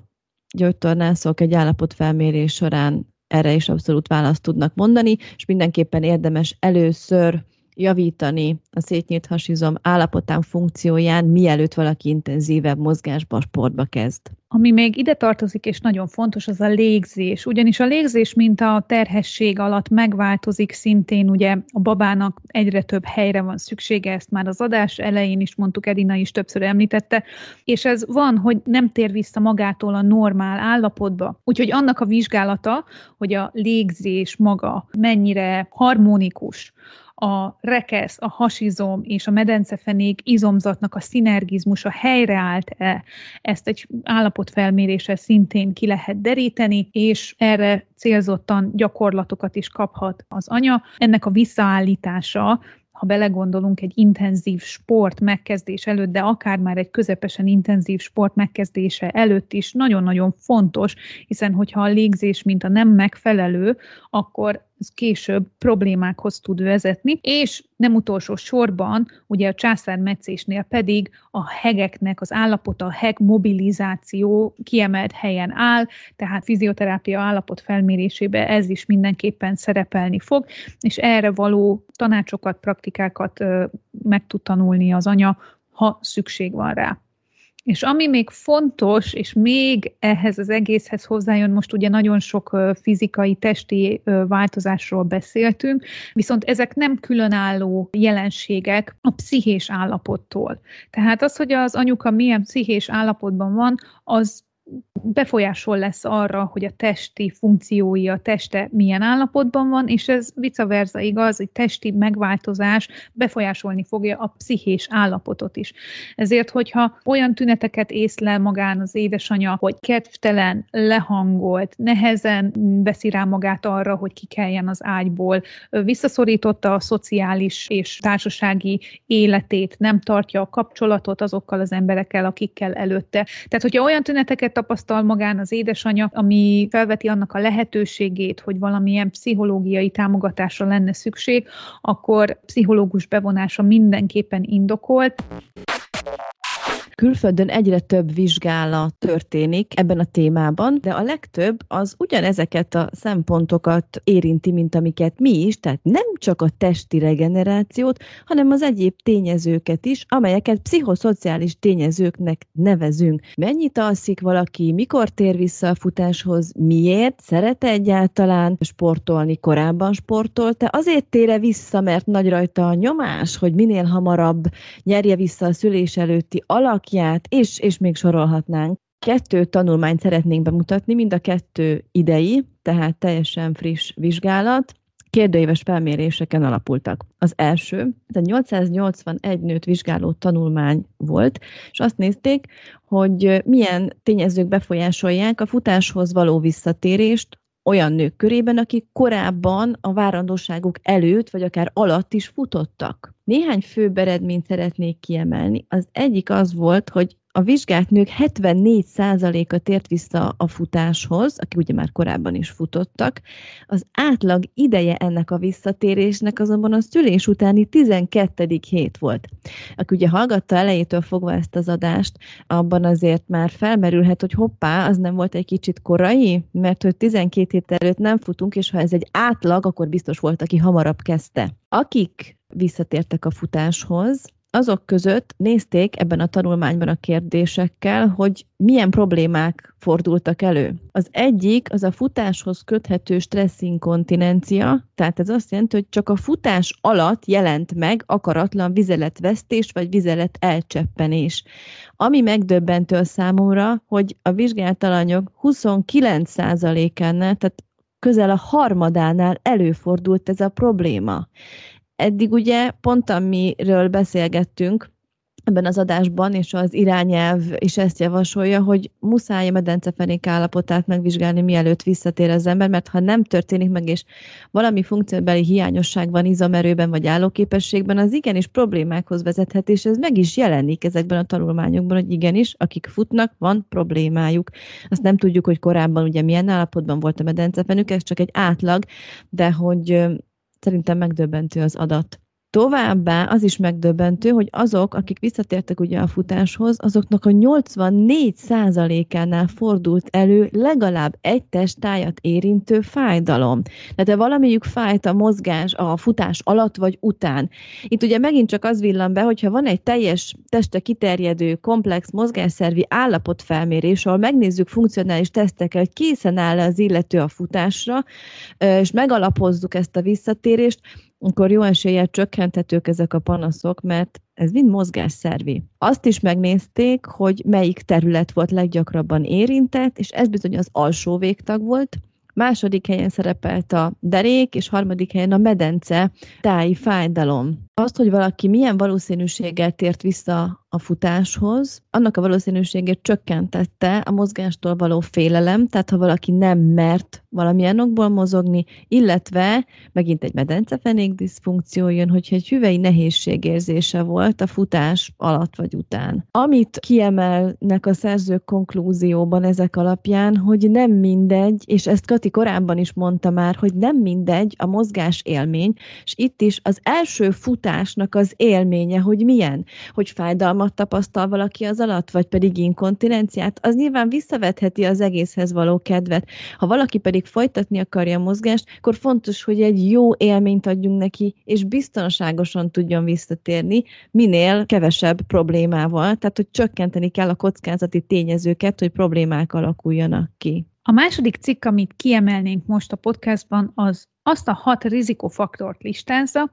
gyógytornászok egy állapotfelmérés során erre is abszolút választ tudnak mondani, és mindenképpen érdemes először javítani a szétnyílt hasizom állapotán, funkcióján, mielőtt valaki intenzívebb mozgásba, sportba kezd. Ami még ide tartozik, és nagyon fontos, az a légzés. Ugyanis a légzés, mint a terhesség alatt megváltozik szintén, ugye a babának egyre több helyre van szüksége, ezt már az adás elején is mondtuk, Edina is többször említette, és ez van, hogy nem tér vissza magától a normál állapotba. Úgyhogy annak a vizsgálata, hogy a légzés maga mennyire harmonikus, a rekesz, a hasizom és a medencefenék izomzatnak a szinergizmusa helyreállt-e, ezt egy állapotfelméréssel szintén ki lehet deríteni, és erre célzottan gyakorlatokat is kaphat az anya. Ennek a visszaállítása ha belegondolunk egy intenzív sport megkezdés előtt, de akár már egy közepesen intenzív sport megkezdése előtt is nagyon-nagyon fontos, hiszen hogyha a légzés mint a nem megfelelő, akkor ez később problémákhoz tud vezetni, és nem utolsó sorban, ugye a császármetszésnél pedig a hegeknek az állapota, a heg mobilizáció kiemelt helyen áll, tehát fizioterápia állapot felmérésébe ez is mindenképpen szerepelni fog, és erre való tanácsokat, praktikákat meg tud tanulni az anya, ha szükség van rá. És ami még fontos, és még ehhez az egészhez hozzájön, most ugye nagyon sok fizikai, testi változásról beszéltünk, viszont ezek nem különálló jelenségek a pszichés állapottól. Tehát az, hogy az anyuka milyen pszichés állapotban van, az befolyásol lesz arra, hogy a testi funkciói, a teste milyen állapotban van, és ez vice versa igaz, hogy testi megváltozás befolyásolni fogja a pszichés állapotot is. Ezért, hogyha olyan tüneteket észlel magán az édesanyja, hogy kedvtelen, lehangolt, nehezen veszi rá magát arra, hogy kikeljen az ágyból, visszaszorította a szociális és társasági életét, nem tartja a kapcsolatot azokkal az emberekkel, akikkel előtte. Tehát, hogyha olyan tüneteket tapasztal magán az édesanyja, ami felveti annak a lehetőségét, hogy valamilyen pszichológiai támogatásra lenne szükség, akkor pszichológus bevonása mindenképpen indokolt. Külföldön egyre több vizsgálat történik ebben a témában, de a legtöbb az ugyanezeket a szempontokat érinti, mint amiket mi is, tehát nem csak a testi regenerációt, hanem az egyéb tényezőket is, amelyeket pszichoszociális tényezőknek nevezünk. Mennyit alszik valaki, mikor tér vissza a futáshoz, miért, szeret egyáltalán sportolni, korábban sportolt, azért tére vissza, mert nagy rajta a nyomás, hogy minél hamarabb nyerje vissza a szülés előtti alak alakját, és, és még sorolhatnánk. Kettő tanulmányt szeretnénk bemutatni, mind a kettő idei, tehát teljesen friss vizsgálat, kérdőíves felméréseken alapultak. Az első, ez egy 881 nőt vizsgáló tanulmány volt, és azt nézték, hogy milyen tényezők befolyásolják a futáshoz való visszatérést olyan nők körében, akik korábban a várandóságuk előtt, vagy akár alatt is futottak. Néhány fő eredményt szeretnék kiemelni. Az egyik az volt, hogy a vizsgált nők 74%-a tért vissza a futáshoz, akik ugye már korábban is futottak. Az átlag ideje ennek a visszatérésnek azonban a szülés utáni 12. hét volt. Aki ugye hallgatta elejétől fogva ezt az adást, abban azért már felmerülhet, hogy hoppá, az nem volt egy kicsit korai, mert hogy 12 hét előtt nem futunk, és ha ez egy átlag, akkor biztos volt, aki hamarabb kezdte. Akik visszatértek a futáshoz, azok között nézték ebben a tanulmányban a kérdésekkel, hogy milyen problémák fordultak elő. Az egyik az a futáshoz köthető stresszinkontinencia, tehát ez azt jelenti, hogy csak a futás alatt jelent meg akaratlan vizeletvesztés vagy vizelet elcseppenés. Ami megdöbbentő a számomra, hogy a vizsgált alanyok 29%-ánál, tehát közel a harmadánál előfordult ez a probléma. Eddig ugye pont amiről beszélgettünk, ebben az adásban, és az irányelv is ezt javasolja, hogy muszáj a medencefenék állapotát megvizsgálni, mielőtt visszatér az ember, mert ha nem történik meg, és valami funkcióbeli hiányosság van izomerőben vagy állóképességben, az igenis problémákhoz vezethet, és ez meg is jelenik ezekben a tanulmányokban, hogy igenis, akik futnak, van problémájuk. Azt nem tudjuk, hogy korábban ugye milyen állapotban volt a medencefenük, ez csak egy átlag, de hogy szerintem megdöbbentő az adat. Továbbá az is megdöbbentő, hogy azok, akik visszatértek ugye a futáshoz, azoknak a 84%-ánál fordult elő legalább egy testtájat érintő fájdalom. Tehát valamiük fájt a mozgás a futás alatt vagy után. Itt ugye megint csak az villan be, hogyha van egy teljes teste kiterjedő, komplex mozgásszervi állapotfelmérés, ahol megnézzük funkcionális tesztekkel, hogy készen áll az illető a futásra, és megalapozzuk ezt a visszatérést, akkor jó eséllyel csökkenthetők ezek a panaszok, mert ez mind mozgásszervi. Azt is megnézték, hogy melyik terület volt leggyakrabban érintett, és ez bizony az alsó végtag volt, második helyen szerepelt a derék, és harmadik helyen a medence táji fájdalom. Azt, hogy valaki milyen valószínűséggel tért vissza a futáshoz, annak a valószínűségét csökkentette a mozgástól való félelem, tehát ha valaki nem mert valamilyen okból mozogni, illetve megint egy medencefenék diszfunkció jön, hogyha egy hüvei nehézségérzése volt a futás alatt vagy után. Amit kiemelnek a szerzők konklúzióban ezek alapján, hogy nem mindegy, és ezt Kati korábban is mondta már, hogy nem mindegy a mozgás élmény, és itt is az első futásnak az élménye, hogy milyen, hogy fájdalmat tapasztal valaki az alatt, vagy pedig inkontinenciát, az nyilván visszavetheti az egészhez való kedvet. Ha valaki pedig folytatni akarja a mozgást, akkor fontos, hogy egy jó élményt adjunk neki, és biztonságosan tudjon visszatérni, minél kevesebb problémával, tehát hogy csökkenteni kell a kockázati tényezőket, hogy problémák alakuljanak ki. A második cikk, amit kiemelnénk most a podcastban, az azt a hat rizikofaktort listázza,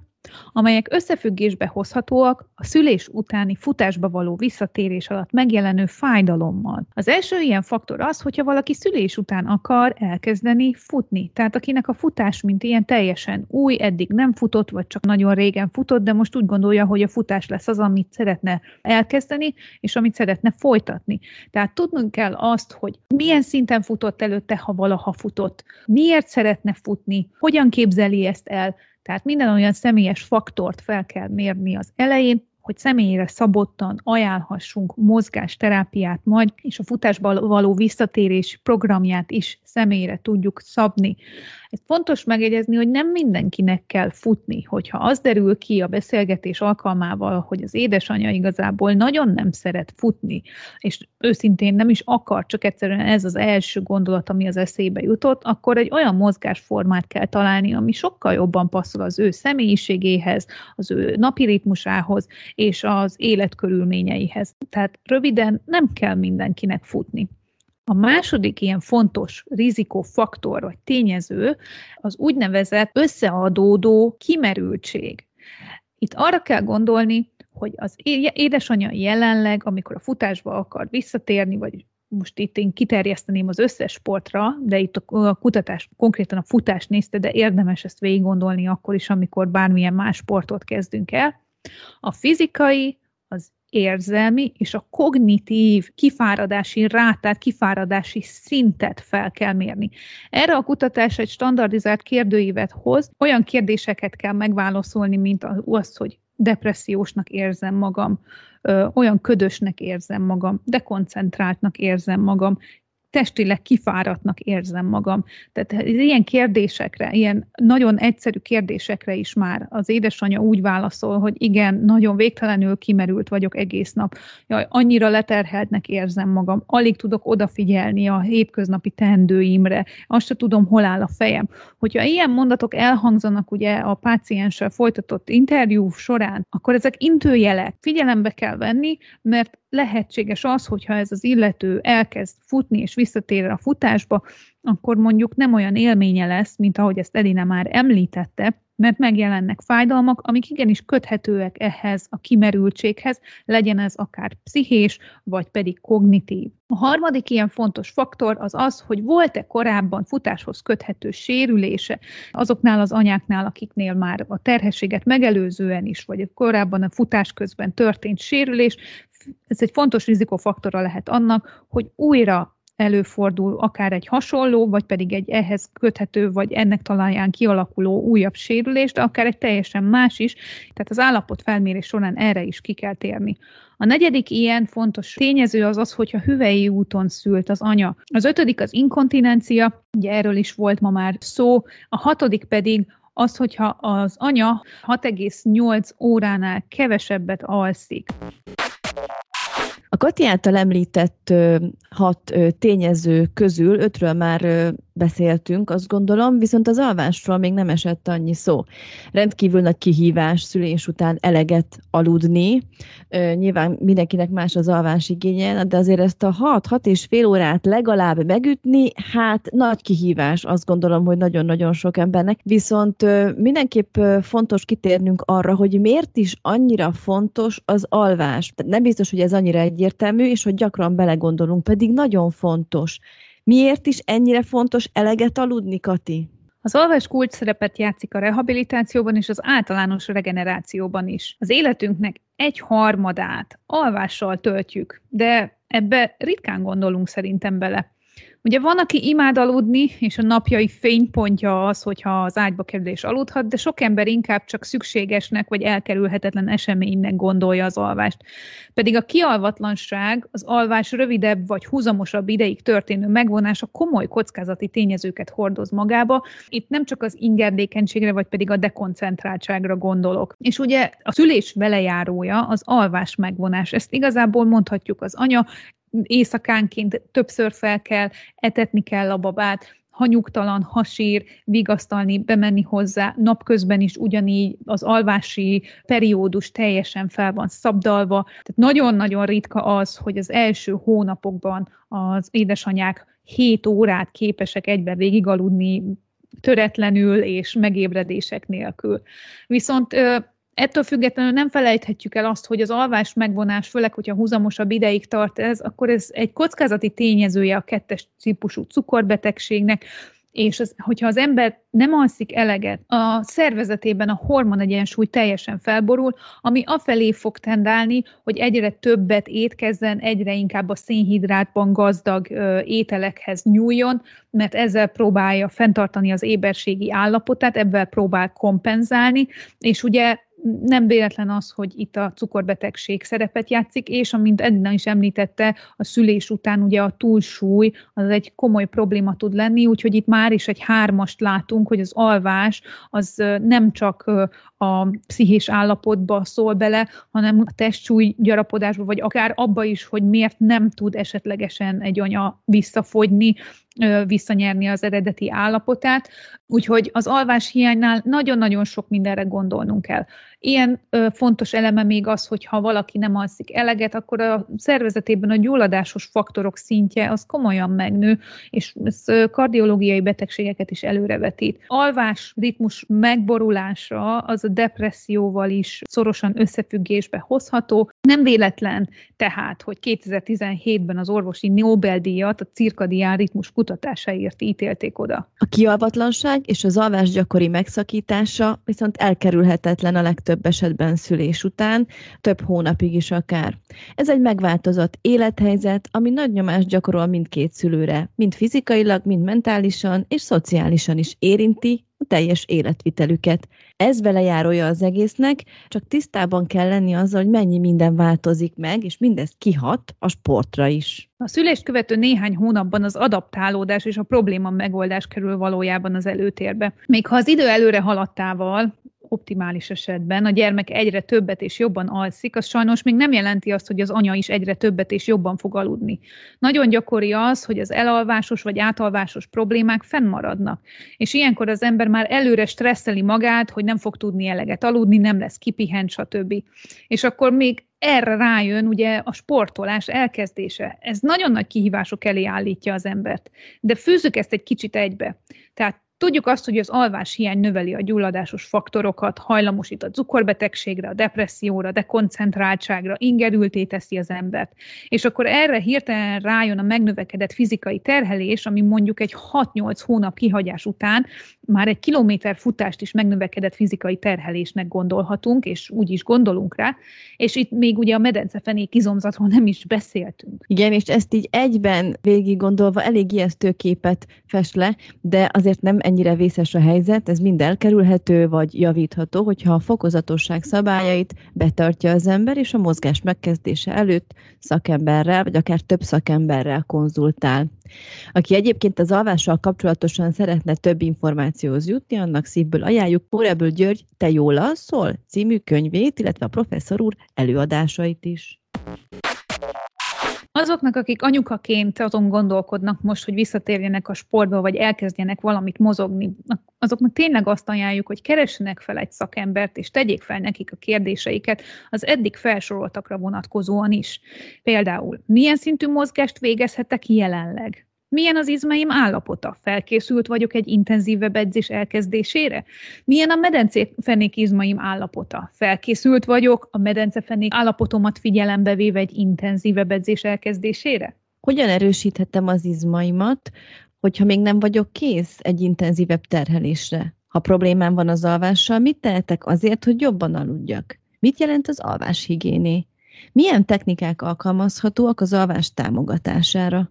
amelyek összefüggésbe hozhatóak a szülés utáni futásba való visszatérés alatt megjelenő fájdalommal. Az első ilyen faktor az, hogyha valaki szülés után akar elkezdeni futni. Tehát akinek a futás, mint ilyen teljesen új, eddig nem futott, vagy csak nagyon régen futott, de most úgy gondolja, hogy a futás lesz az, amit szeretne elkezdeni, és amit szeretne folytatni. Tehát tudnunk kell azt, hogy milyen szinten futott előtte, ha valaha futott, miért szeretne futni, hogyan képzeli ezt el, tehát minden olyan személyes faktort fel kell mérni az elején, hogy személyre szabottan ajánlhassunk mozgásterápiát majd, és a futásba való visszatérés programját is személyre tudjuk szabni. Ez fontos megjegyezni, hogy nem mindenkinek kell futni, hogyha az derül ki a beszélgetés alkalmával, hogy az édesanyja igazából nagyon nem szeret futni, és őszintén nem is akar, csak egyszerűen ez az első gondolat, ami az eszébe jutott, akkor egy olyan mozgásformát kell találni, ami sokkal jobban passzol az ő személyiségéhez, az ő napi ritmusához és az életkörülményeihez. Tehát röviden nem kell mindenkinek futni. A második ilyen fontos rizikófaktor vagy tényező az úgynevezett összeadódó kimerültség. Itt arra kell gondolni, hogy az édesanyja jelenleg, amikor a futásba akar visszatérni, vagy most itt én kiterjeszteném az összes sportra, de itt a kutatás konkrétan a futást nézte, de érdemes ezt végig gondolni akkor is, amikor bármilyen más sportot kezdünk el. A fizikai, az érzelmi és a kognitív kifáradási rátát, kifáradási szintet fel kell mérni. Erre a kutatás egy standardizált kérdőívet hoz, olyan kérdéseket kell megválaszolni, mint az, hogy depressziósnak érzem magam, olyan ködösnek érzem magam, dekoncentráltnak érzem magam, testileg kifáradtnak érzem magam. Tehát ilyen kérdésekre, ilyen nagyon egyszerű kérdésekre is már az édesanyja úgy válaszol, hogy igen, nagyon végtelenül kimerült vagyok egész nap. Jaj, annyira leterheltnek érzem magam, alig tudok odafigyelni a hétköznapi teendőimre, azt se tudom, hol áll a fejem. Hogyha ilyen mondatok elhangzanak ugye a pácienssel folytatott interjú során, akkor ezek intőjelek. Figyelembe kell venni, mert lehetséges az, hogyha ez az illető elkezd futni és visszatér a futásba, akkor mondjuk nem olyan élménye lesz, mint ahogy ezt Edina már említette, mert megjelennek fájdalmak, amik igenis köthetőek ehhez a kimerültséghez, legyen ez akár pszichés, vagy pedig kognitív. A harmadik ilyen fontos faktor az az, hogy volt-e korábban futáshoz köthető sérülése azoknál az anyáknál, akiknél már a terhességet megelőzően is, vagy korábban a futás közben történt sérülés, ez egy fontos rizikofaktora lehet annak, hogy újra előfordul akár egy hasonló, vagy pedig egy ehhez köthető, vagy ennek talaján kialakuló újabb sérülés, de akár egy teljesen más is, tehát az állapot felmérés során erre is ki kell térni. A negyedik ilyen fontos tényező az az, hogyha hüvei úton szült az anya. Az ötödik az inkontinencia, ugye erről is volt ma már szó, a hatodik pedig az, hogyha az anya 6,8 óránál kevesebbet alszik. A Kati által említett hat tényező közül ötről már beszéltünk, azt gondolom, viszont az alvásról még nem esett annyi szó. Rendkívül nagy kihívás szülés után eleget aludni. Nyilván mindenkinek más az alvás igénye, de azért ezt a 6-6 és fél órát legalább megütni, hát nagy kihívás, azt gondolom, hogy nagyon-nagyon sok embernek. Viszont mindenképp fontos kitérnünk arra, hogy miért is annyira fontos az alvás. Nem biztos, hogy ez annyira egyértelmű, és hogy gyakran belegondolunk, pedig nagyon fontos. Miért is ennyire fontos eleget aludni, Kati? Az alvás kulcs szerepet játszik a rehabilitációban és az általános regenerációban is. Az életünknek egy harmadát alvással töltjük, de ebbe ritkán gondolunk szerintem bele. Ugye van, aki imád aludni, és a napjai fénypontja az, hogyha az ágyba kerül és aludhat, de sok ember inkább csak szükségesnek vagy elkerülhetetlen eseménynek gondolja az alvást. Pedig a kialvatlanság, az alvás rövidebb vagy húzamosabb ideig történő megvonása komoly kockázati tényezőket hordoz magába. Itt nem csak az ingerdékenységre, vagy pedig a dekoncentráltságra gondolok. És ugye a szülés velejárója az alvás megvonás. Ezt igazából mondhatjuk az anya éjszakánként többször fel kell, etetni kell a babát, ha nyugtalan, ha sír, vigasztalni, bemenni hozzá, napközben is ugyanígy az alvási periódus teljesen fel van szabdalva. Tehát nagyon-nagyon ritka az, hogy az első hónapokban az édesanyák 7 órát képesek egybe végigaludni, töretlenül és megébredések nélkül. Viszont Ettől függetlenül nem felejthetjük el azt, hogy az alvás megvonás, főleg, hogyha húzamosabb ideig tart ez, akkor ez egy kockázati tényezője a kettes típusú cukorbetegségnek, és az, hogyha az ember nem alszik eleget, a szervezetében a hormon egyensúly teljesen felborul, ami afelé fog tendálni, hogy egyre többet étkezzen, egyre inkább a szénhidrátban gazdag ö, ételekhez nyúljon, mert ezzel próbálja fenntartani az éberségi állapotát, ebben próbál kompenzálni, és ugye nem véletlen az, hogy itt a cukorbetegség szerepet játszik, és amint Edna is említette, a szülés után ugye a túlsúly az egy komoly probléma tud lenni, úgyhogy itt már is egy hármast látunk, hogy az alvás az nem csak a pszichés állapotba szól bele, hanem a testsúly gyarapodásba, vagy akár abba is, hogy miért nem tud esetlegesen egy anya visszafogyni, visszanyerni az eredeti állapotát. Úgyhogy az alvás hiánynál nagyon-nagyon sok mindenre gondolnunk kell. Ilyen ö, fontos eleme még az, hogy ha valaki nem alszik eleget, akkor a szervezetében a gyulladásos faktorok szintje az komolyan megnő, és ez kardiológiai betegségeket is előrevetít. Alvás ritmus megborulása az a depresszióval is szorosan összefüggésbe hozható. Nem véletlen tehát, hogy 2017-ben az orvosi Nobel-díjat a cirkadián ritmus kutatásáért ítélték oda. A kialvatlanság és az alvás gyakori megszakítása viszont elkerülhetetlen a legtöbb legtöbb esetben szülés után, több hónapig is akár. Ez egy megváltozott élethelyzet, ami nagy nyomást gyakorol mindkét szülőre, mind fizikailag, mind mentálisan és szociálisan is érinti a teljes életvitelüket. Ez velejárója az egésznek, csak tisztában kell lenni azzal, hogy mennyi minden változik meg, és mindez kihat a sportra is. A szülést követő néhány hónapban az adaptálódás és a probléma megoldás kerül valójában az előtérbe. Még ha az idő előre haladtával optimális esetben a gyermek egyre többet és jobban alszik, az sajnos még nem jelenti azt, hogy az anya is egyre többet és jobban fog aludni. Nagyon gyakori az, hogy az elalvásos vagy átalvásos problémák fennmaradnak. És ilyenkor az ember már előre stresszeli magát, hogy nem fog tudni eleget aludni, nem lesz kipihent, stb. És akkor még erre rájön ugye a sportolás elkezdése. Ez nagyon nagy kihívások elé állítja az embert. De fűzzük ezt egy kicsit egybe. Tehát Tudjuk azt, hogy az alváshiány növeli a gyulladásos faktorokat, hajlamosít a cukorbetegségre, a depresszióra, dekoncentráltságra, ingerülté teszi az embert. És akkor erre hirtelen rájön a megnövekedett fizikai terhelés, ami mondjuk egy 6-8 hónap kihagyás után már egy kilométer futást is megnövekedett fizikai terhelésnek gondolhatunk, és úgy is gondolunk rá, és itt még ugye a medencefenék izomzatról nem is beszéltünk. Igen, és ezt így egyben végig gondolva elég ijesztő képet fest le, de azért nem ennyire vészes a helyzet, ez mind elkerülhető vagy javítható, hogyha a fokozatosság szabályait betartja az ember, és a mozgás megkezdése előtt szakemberrel, vagy akár több szakemberrel konzultál. Aki egyébként az alvással kapcsolatosan szeretne több információhoz jutni, annak szívből ajánljuk Póreből György Te jól alszol című könyvét, illetve a professzor úr előadásait is. Azoknak, akik anyukaként azon gondolkodnak most, hogy visszatérjenek a sportba, vagy elkezdjenek valamit mozogni, azoknak tényleg azt ajánljuk, hogy keressenek fel egy szakembert, és tegyék fel nekik a kérdéseiket az eddig felsoroltakra vonatkozóan is. Például, milyen szintű mozgást végezhetek jelenleg? Milyen az izmaim állapota? Felkészült vagyok egy intenzívebb edzés elkezdésére? Milyen a medencefenék izmaim állapota? Felkészült vagyok a medencefenék állapotomat figyelembe véve egy intenzívebb edzés elkezdésére? Hogyan erősíthetem az izmaimat, hogyha még nem vagyok kész egy intenzívebb terhelésre? Ha problémám van az alvással, mit tehetek azért, hogy jobban aludjak? Mit jelent az alváshigiéné? Milyen technikák alkalmazhatóak az alvás támogatására?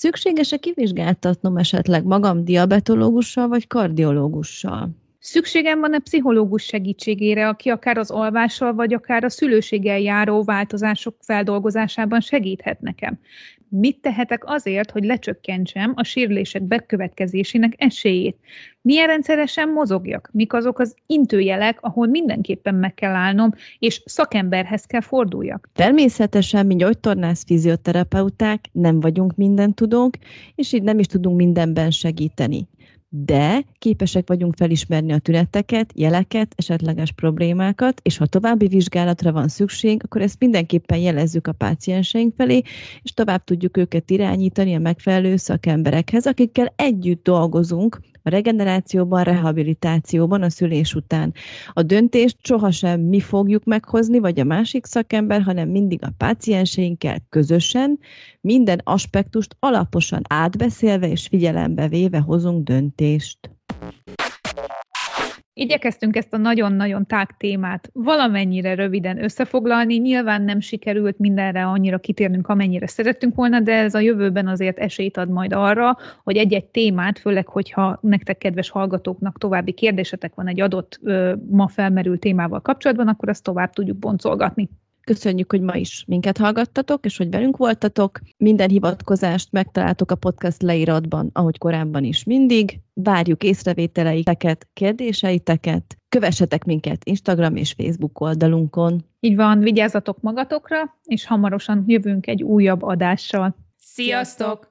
Szükséges-e kivizsgáltatnom esetleg magam diabetológussal vagy kardiológussal? Szükségem van-e pszichológus segítségére, aki akár az alvással, vagy akár a szülőséggel járó változások feldolgozásában segíthet nekem? Mit tehetek azért, hogy lecsökkentsem a sérülések bekövetkezésének esélyét? Milyen rendszeresen mozogjak? Mik azok az intőjelek, ahol mindenképpen meg kell állnom, és szakemberhez kell forduljak? Természetesen mi gyógytornász fizioterapeuták nem vagyunk minden tudók, és így nem is tudunk mindenben segíteni de képesek vagyunk felismerni a tüneteket, jeleket, esetleges problémákat, és ha további vizsgálatra van szükség, akkor ezt mindenképpen jelezzük a pácienseink felé, és tovább tudjuk őket irányítani a megfelelő szakemberekhez, akikkel együtt dolgozunk a regenerációban, rehabilitációban, a szülés után. A döntést sohasem mi fogjuk meghozni, vagy a másik szakember, hanem mindig a pácienseinkkel közösen, minden aspektust alaposan átbeszélve és figyelembe véve hozunk döntést. Igyekeztünk ezt a nagyon-nagyon tág témát valamennyire röviden összefoglalni. Nyilván nem sikerült mindenre annyira kitérnünk, amennyire szerettünk volna, de ez a jövőben azért esélyt ad majd arra, hogy egy-egy témát, főleg, hogyha nektek, kedves hallgatóknak további kérdésetek van egy adott ö, ma felmerült témával kapcsolatban, akkor azt tovább tudjuk boncolgatni. Köszönjük, hogy ma is minket hallgattatok, és hogy velünk voltatok. Minden hivatkozást megtaláltok a podcast leíratban, ahogy korábban is mindig. Várjuk észrevételeiteket, kérdéseiteket. Kövessetek minket Instagram és Facebook oldalunkon. Így van, vigyázzatok magatokra, és hamarosan jövünk egy újabb adással. Sziasztok!